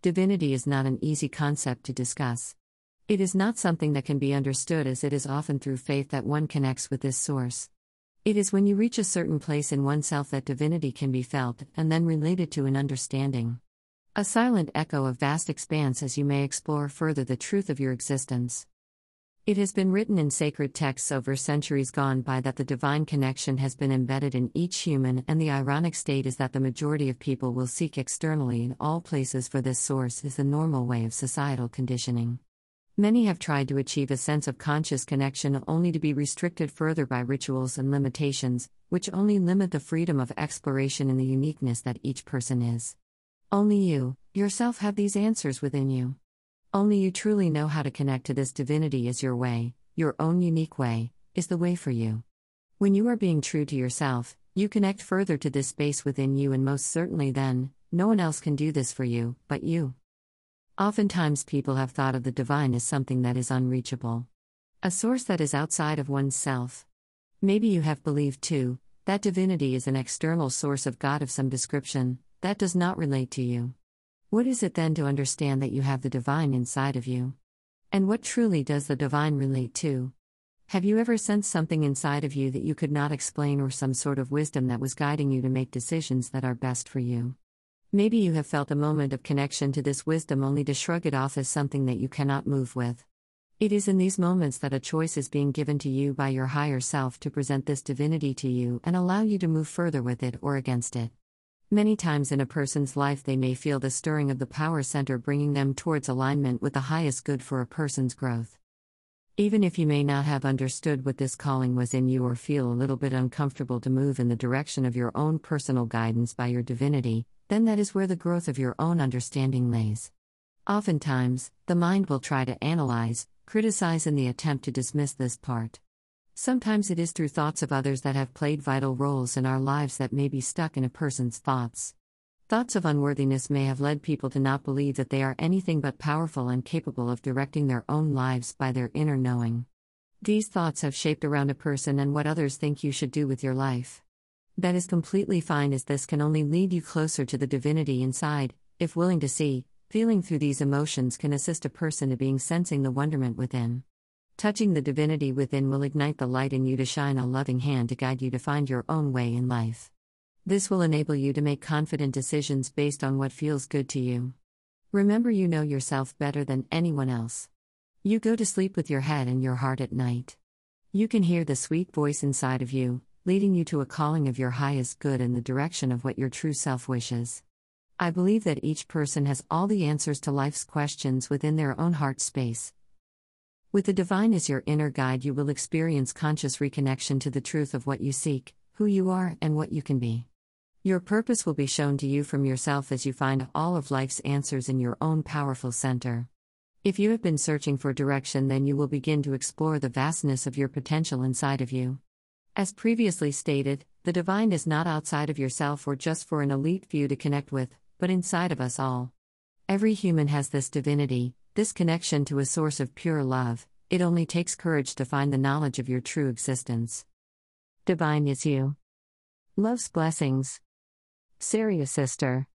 Divinity is not an easy concept to discuss. It is not something that can be understood as it is often through faith that one connects with this source. It is when you reach a certain place in oneself that divinity can be felt and then related to an understanding. A silent echo of vast expanse as you may explore further the truth of your existence. It has been written in sacred texts over centuries gone by that the divine connection has been embedded in each human, and the ironic state is that the majority of people will seek externally in all places for this source is the normal way of societal conditioning. Many have tried to achieve a sense of conscious connection only to be restricted further by rituals and limitations, which only limit the freedom of exploration and the uniqueness that each person is. Only you, yourself, have these answers within you. Only you truly know how to connect to this divinity is your way, your own unique way, is the way for you. When you are being true to yourself, you connect further to this space within you, and most certainly then, no one else can do this for you, but you. Oftentimes, people have thought of the divine as something that is unreachable, a source that is outside of one's self. Maybe you have believed too that divinity is an external source of God of some description that does not relate to you. What is it then to understand that you have the divine inside of you? And what truly does the divine relate to? Have you ever sensed something inside of you that you could not explain or some sort of wisdom that was guiding you to make decisions that are best for you? Maybe you have felt a moment of connection to this wisdom only to shrug it off as something that you cannot move with. It is in these moments that a choice is being given to you by your higher self to present this divinity to you and allow you to move further with it or against it. Many times in a person's life, they may feel the stirring of the power center bringing them towards alignment with the highest good for a person's growth. Even if you may not have understood what this calling was in you or feel a little bit uncomfortable to move in the direction of your own personal guidance by your divinity, then that is where the growth of your own understanding lays. Oftentimes, the mind will try to analyze, criticize in the attempt to dismiss this part. Sometimes it is through thoughts of others that have played vital roles in our lives that may be stuck in a person's thoughts. Thoughts of unworthiness may have led people to not believe that they are anything but powerful and capable of directing their own lives by their inner knowing. These thoughts have shaped around a person and what others think you should do with your life. That is completely fine, as this can only lead you closer to the divinity inside, if willing to see, feeling through these emotions can assist a person to being sensing the wonderment within. Touching the divinity within will ignite the light in you to shine a loving hand to guide you to find your own way in life. This will enable you to make confident decisions based on what feels good to you. Remember, you know yourself better than anyone else. You go to sleep with your head and your heart at night. You can hear the sweet voice inside of you, leading you to a calling of your highest good in the direction of what your true self wishes. I believe that each person has all the answers to life's questions within their own heart space, with the divine as your inner guide, you will experience conscious reconnection to the truth of what you seek, who you are, and what you can be. Your purpose will be shown to you from yourself as you find all of life's answers in your own powerful center. If you have been searching for direction, then you will begin to explore the vastness of your potential inside of you. As previously stated, the divine is not outside of yourself or just for an elite few to connect with, but inside of us all. Every human has this divinity, this connection to a source of pure love, it only takes courage to find the knowledge of your true existence. Divine is you. Love's blessings. Sariah Sistar.